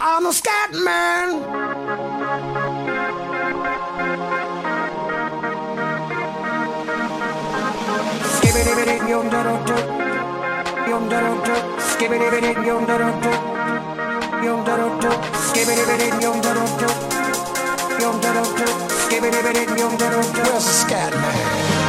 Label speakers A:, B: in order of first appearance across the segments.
A: I'm a scat man. the scat man?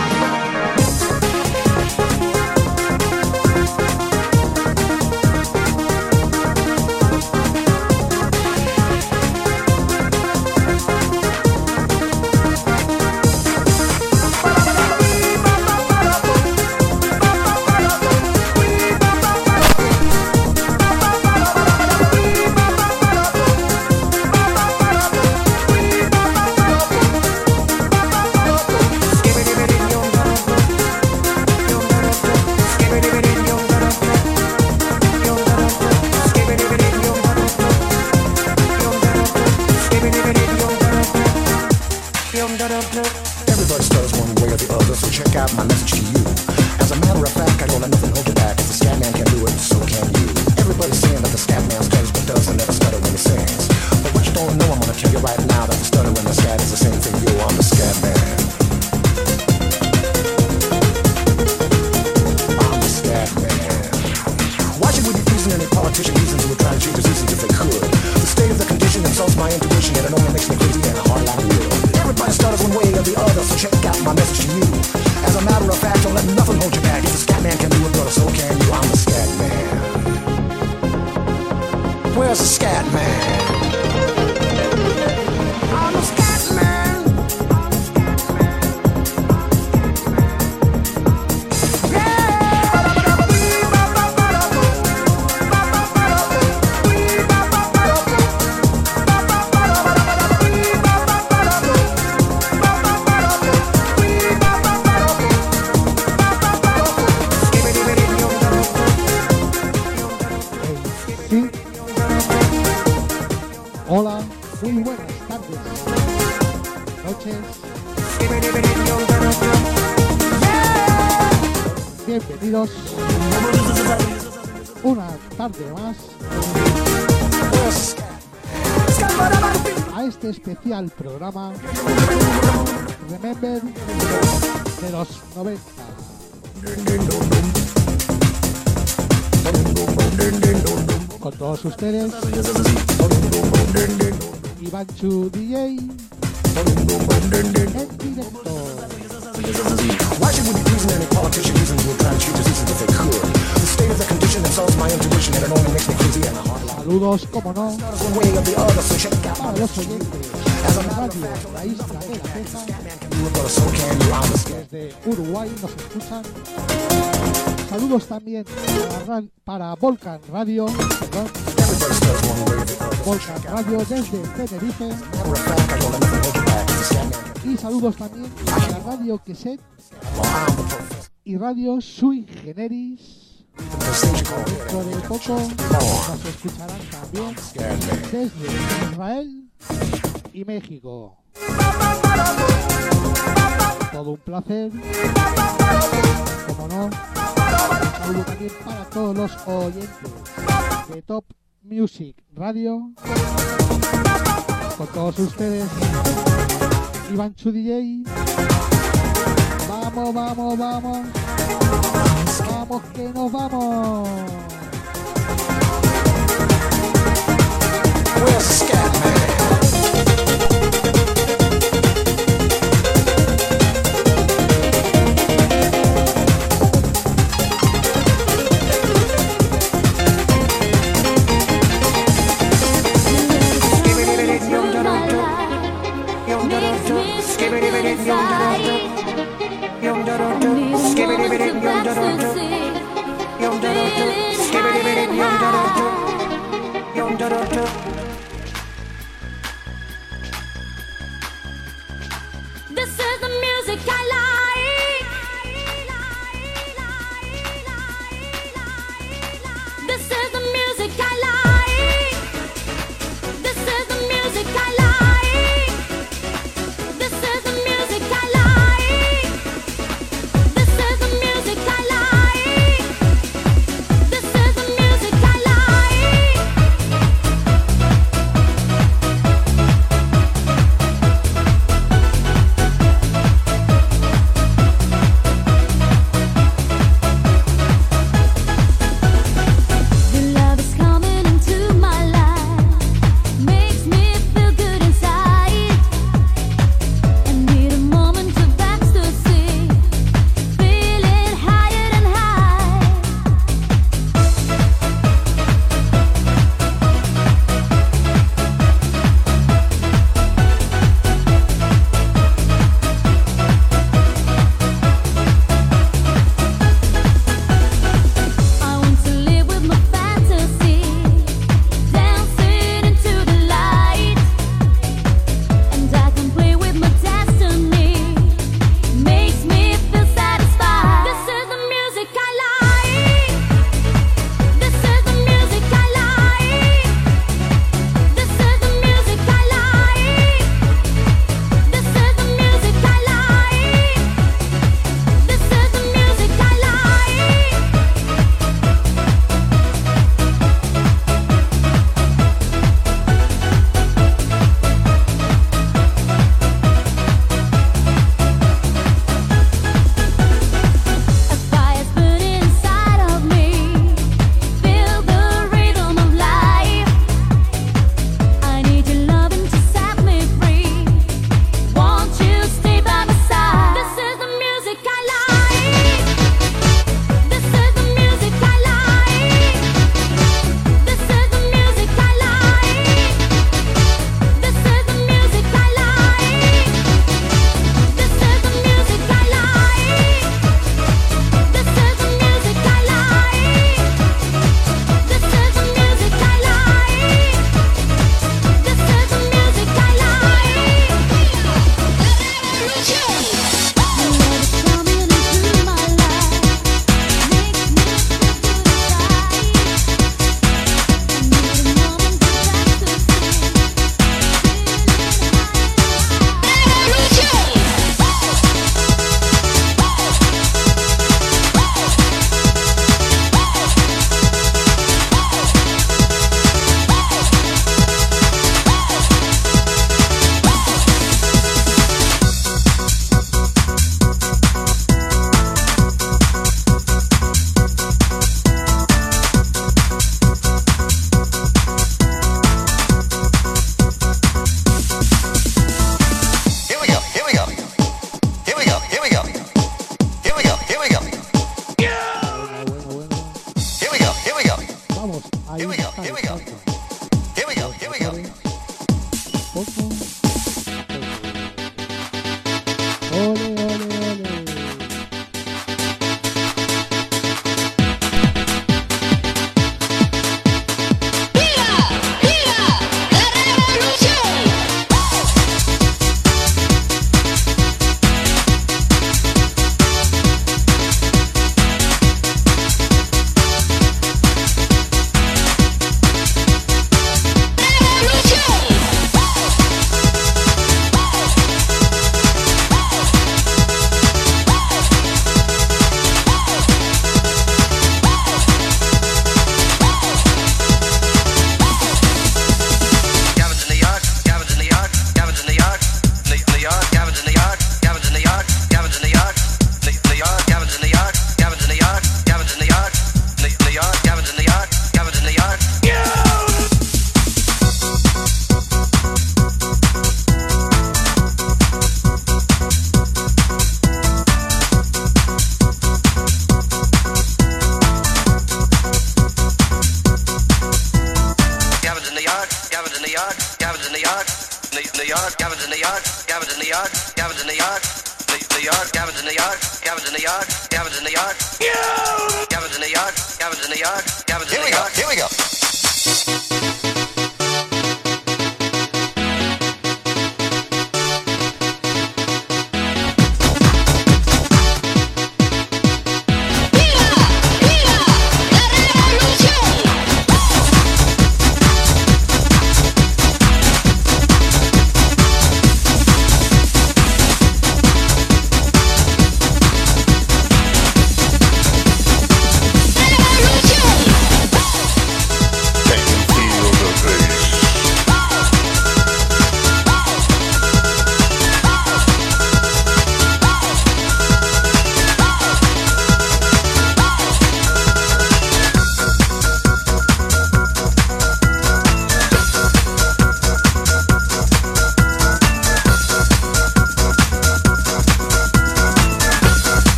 B: Una tarde más a este especial programa Remember de los 90. Con todos ustedes, Iván Chu DJ en directo. Saludos, como no, para los oyentes la Isla de la desde Uruguay nos escuchan. Saludos también para, Ra- para Volcan Radio. Volcan Radio desde Tenerife. Y saludos también para Radio Queset y Radio Sui Generis. Dentro de poco nos escucharán también desde Israel y México. Todo un placer. Como no, un saludo también para todos los oyentes de Top Music Radio. Con todos ustedes, Iván Chu DJ. Vamos, vamos, vamos. Vamos que nos vamos.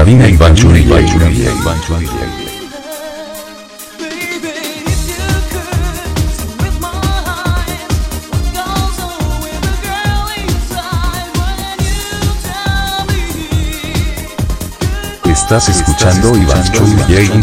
C: Cabina Iván Zurilla. Estás escuchando Iván Zurilla en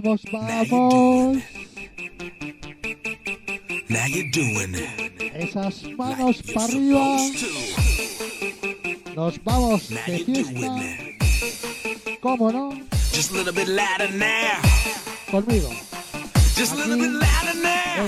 D: vamos, vamos.
E: Now you're doing it.
B: Esas manos para arriba. Nos vamos
E: now
B: de fiesta. ¿Cómo no?
E: Just a little bit louder now.
B: Conmigo.
E: Just a little bit louder now.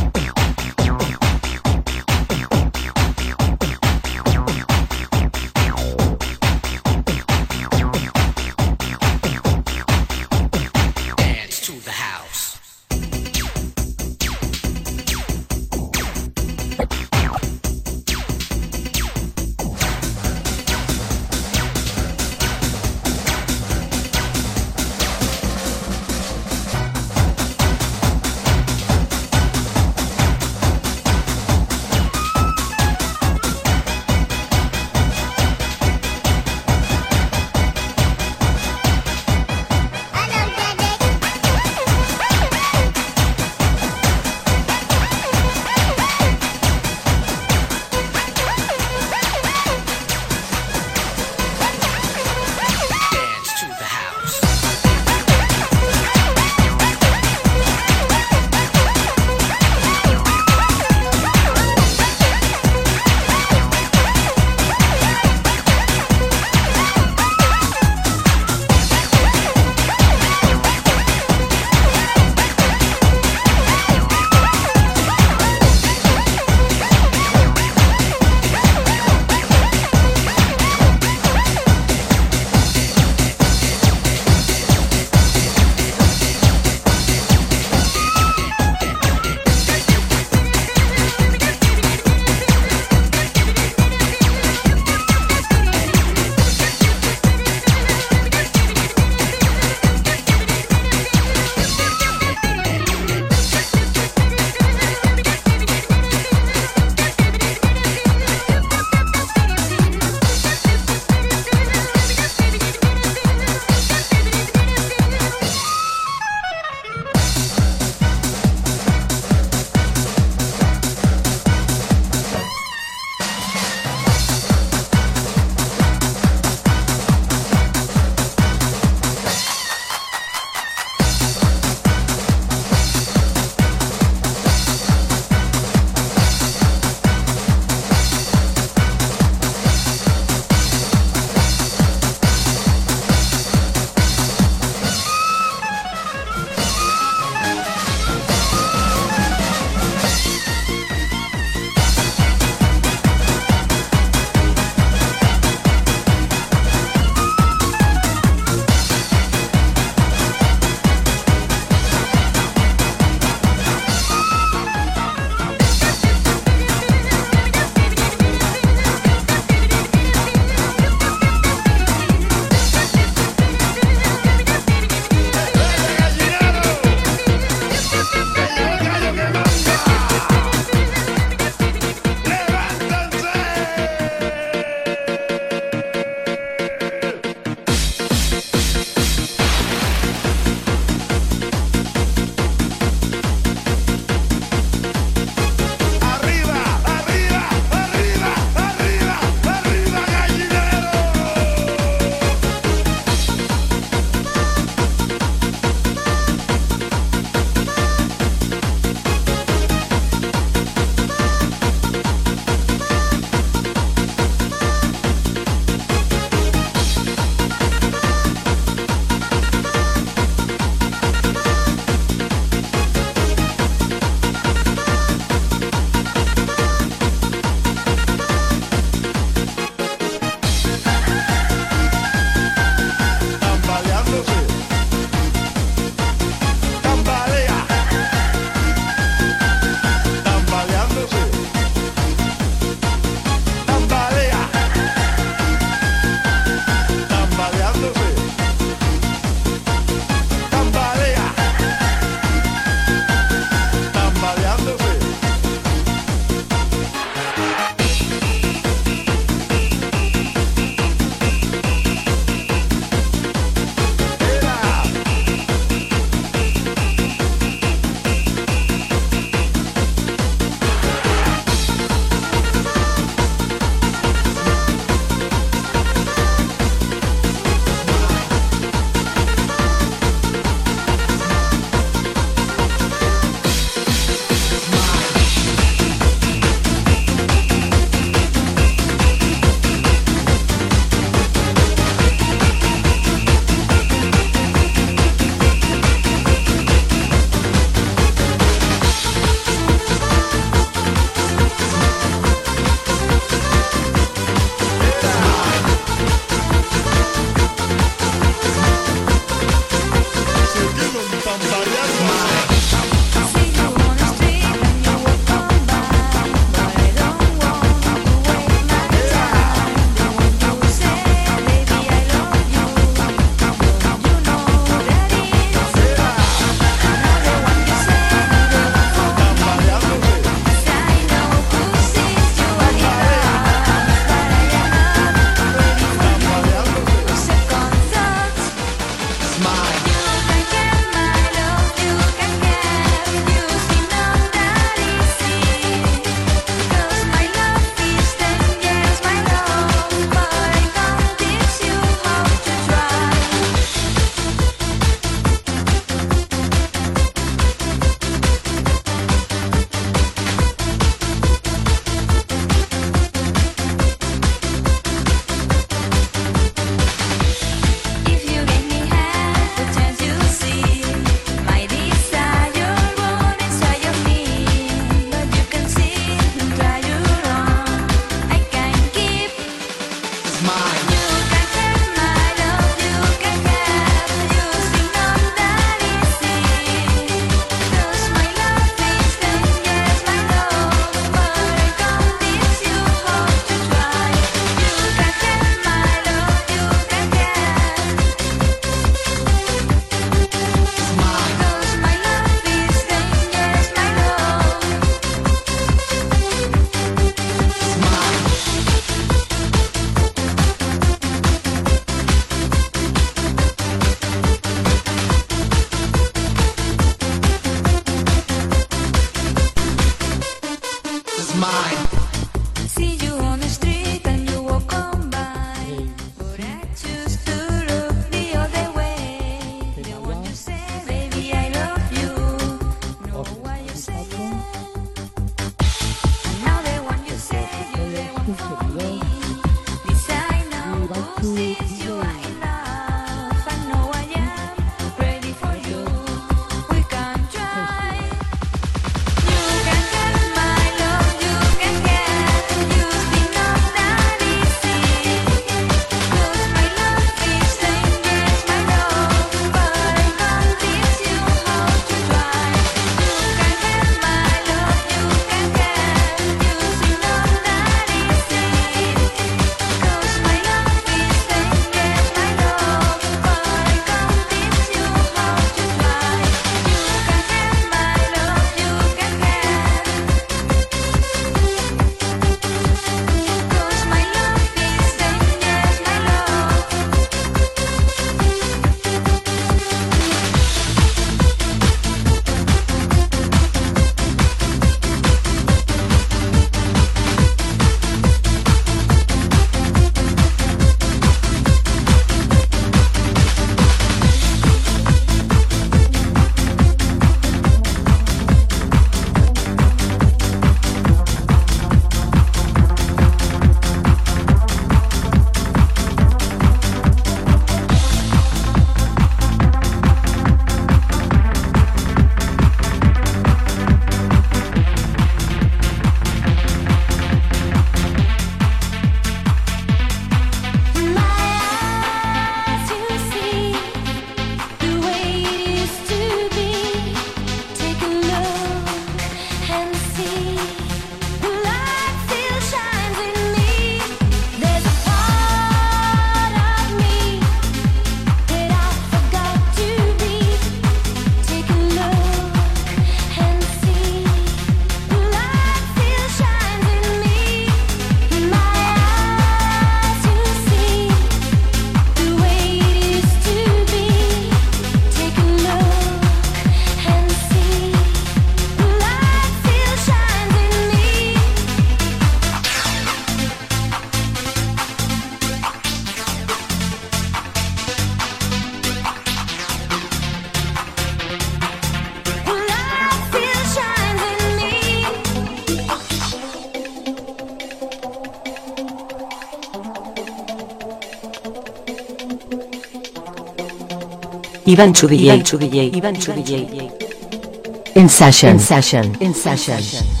B: Ivan to DJ.
F: Ivan to DJ. In session. In
G: session. In session. In session.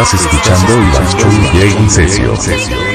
H: Estás escuchando Iván
I: Chuy y
C: Sesio.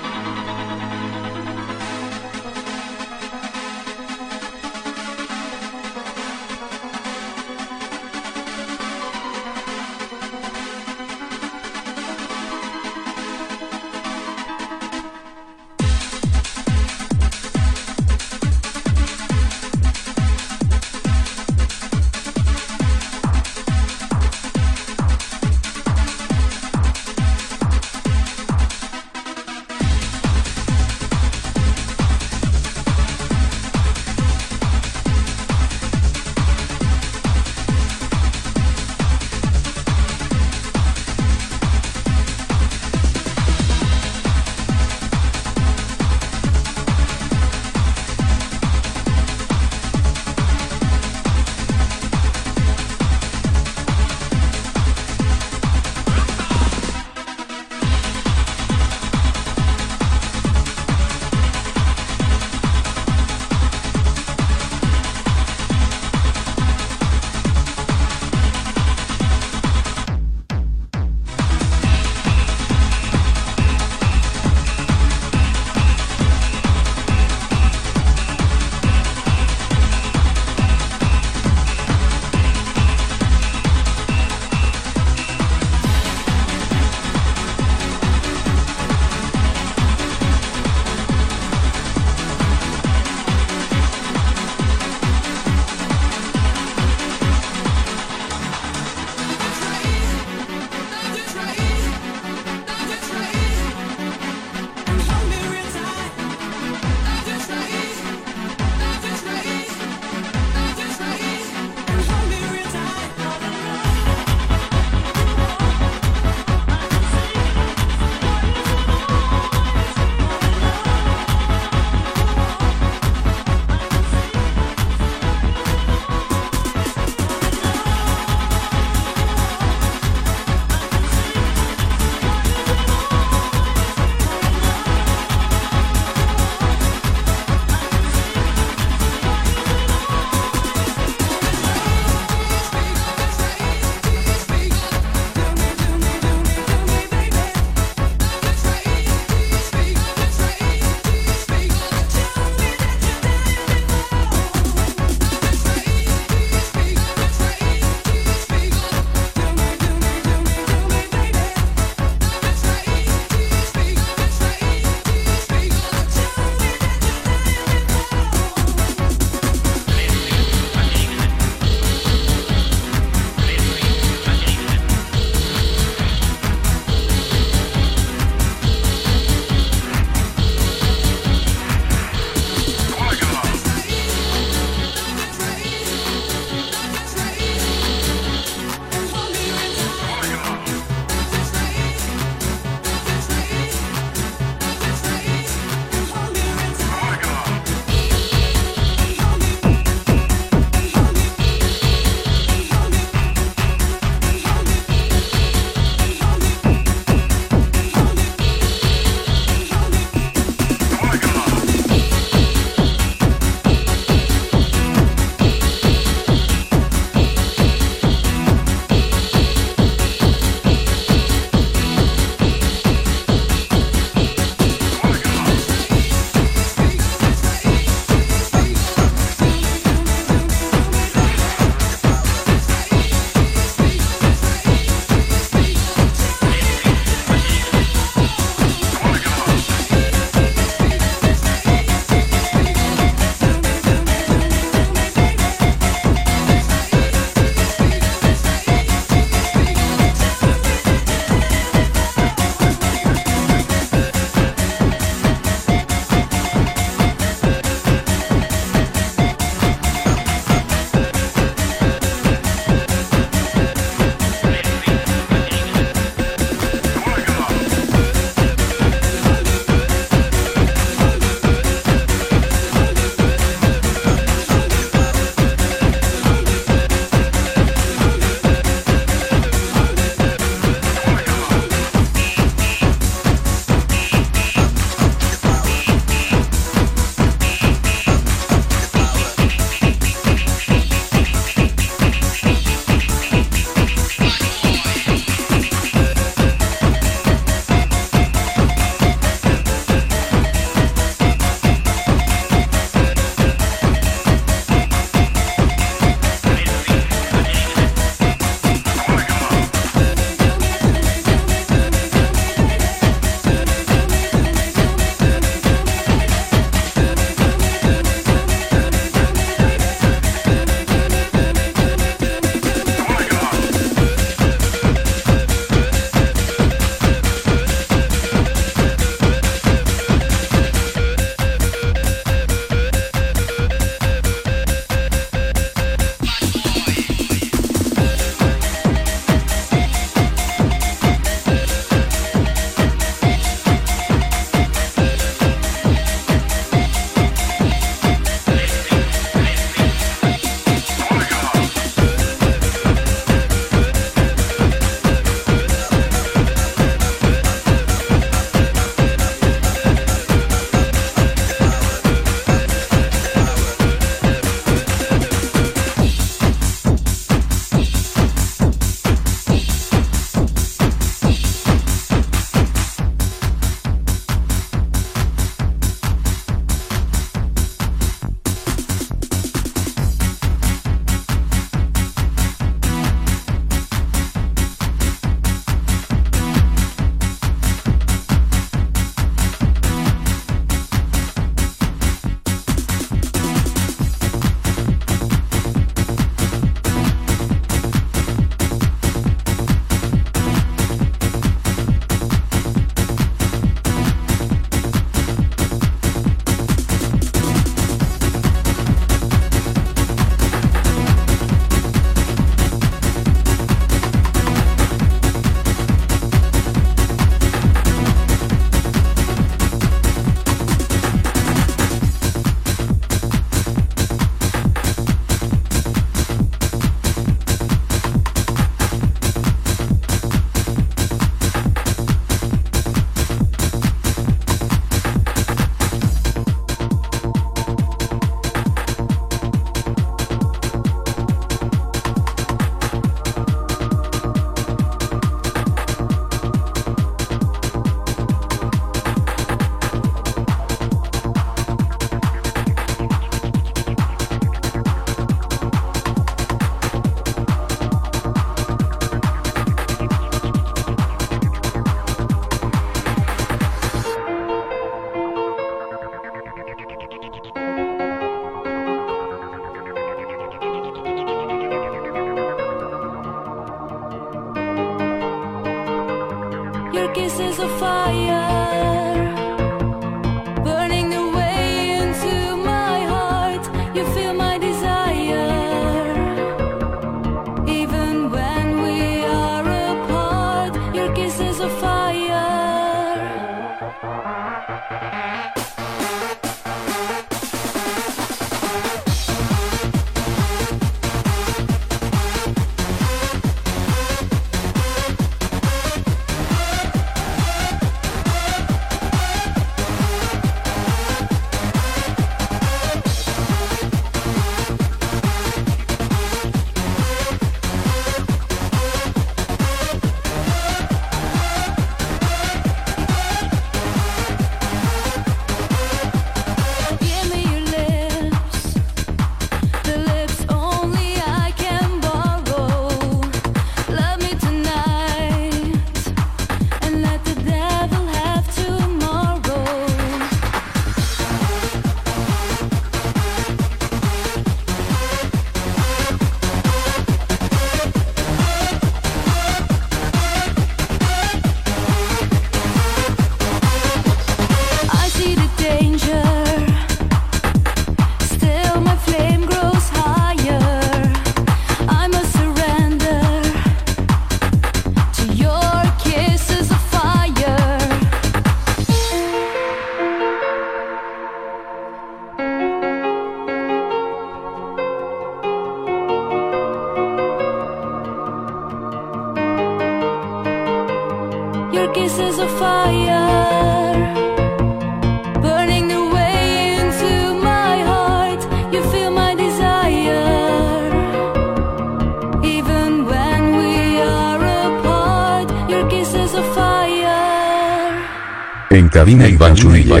C: Cabina Iván Zunilla.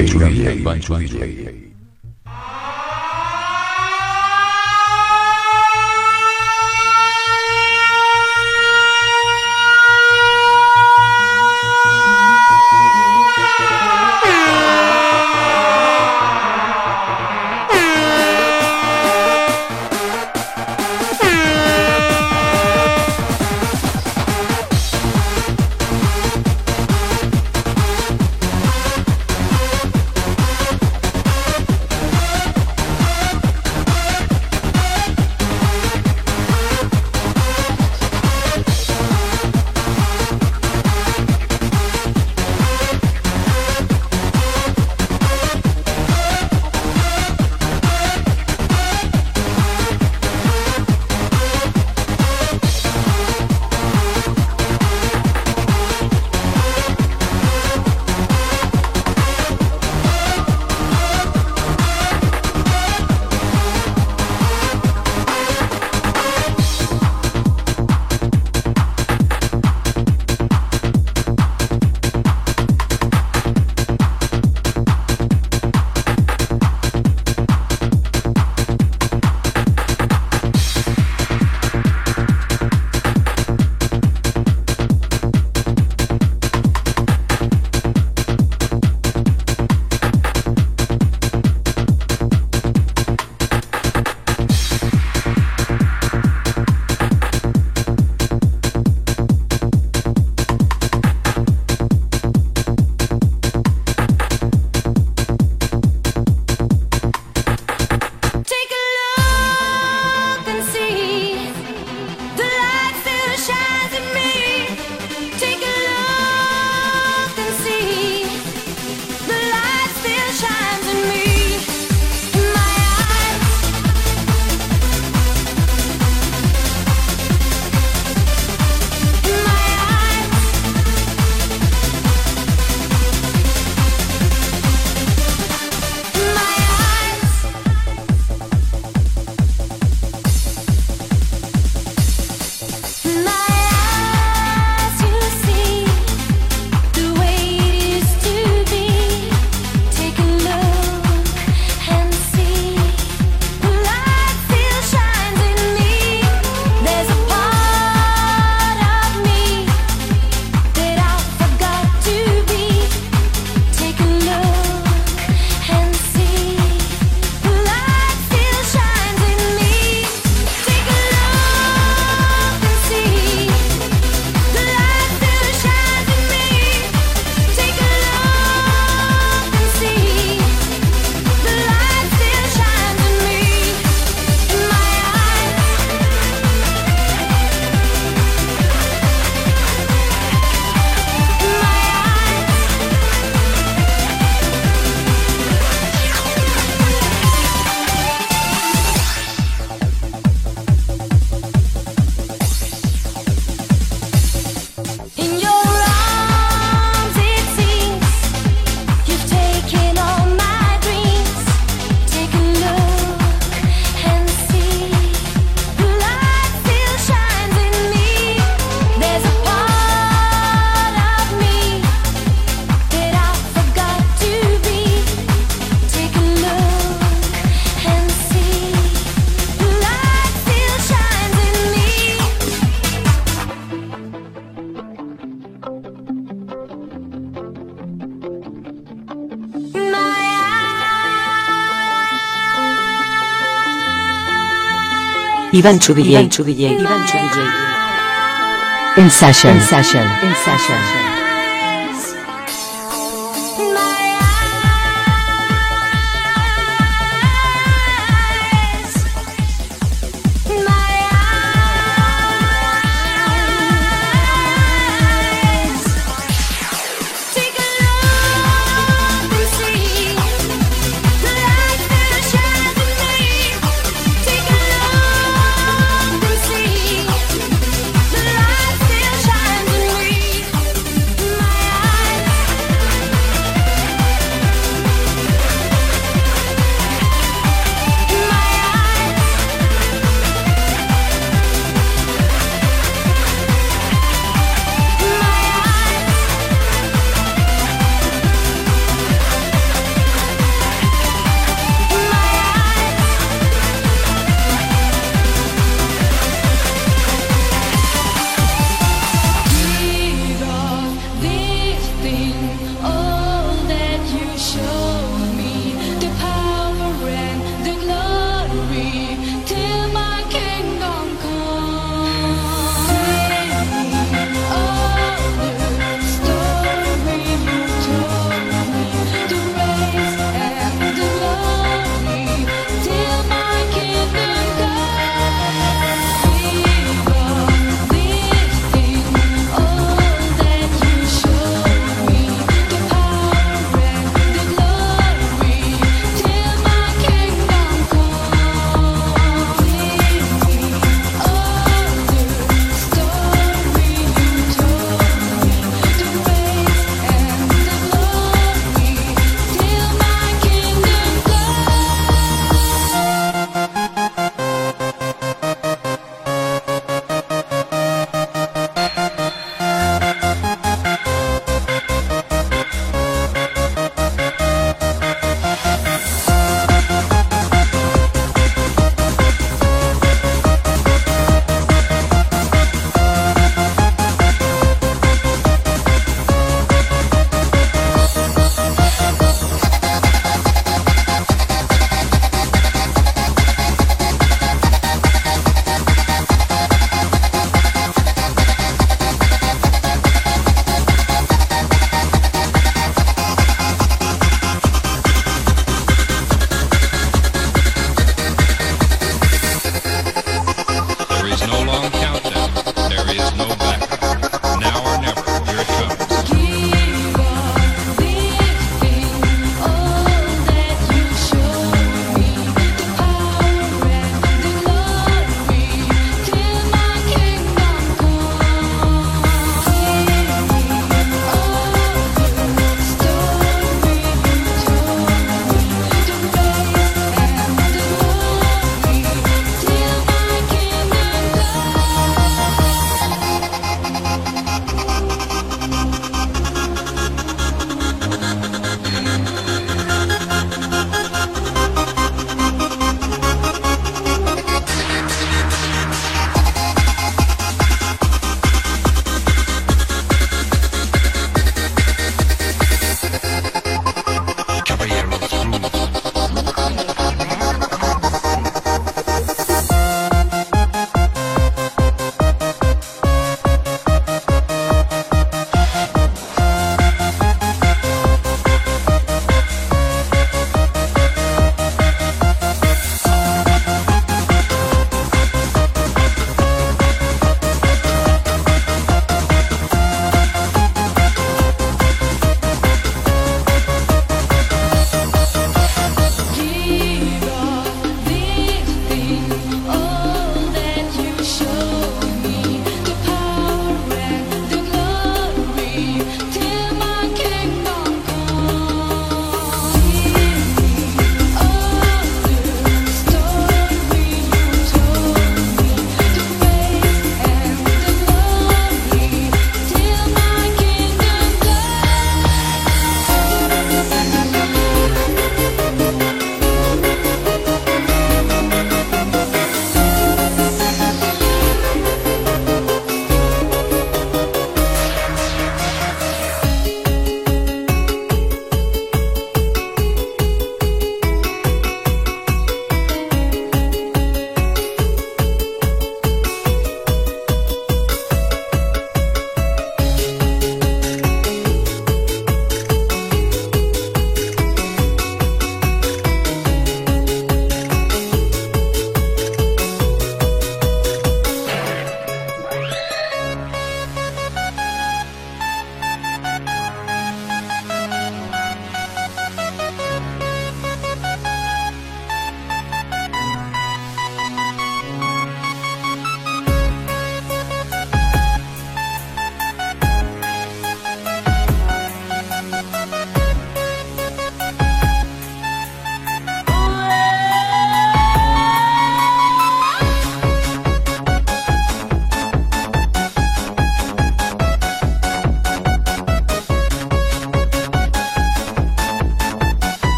H: Ivan Chubillé. Ivan Chubillé. Ivan Chubillé. In session. In session. In session.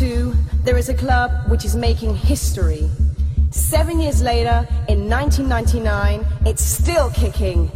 J: 1992, there is a club which is making history. Seven years later, in 1999, it's still kicking.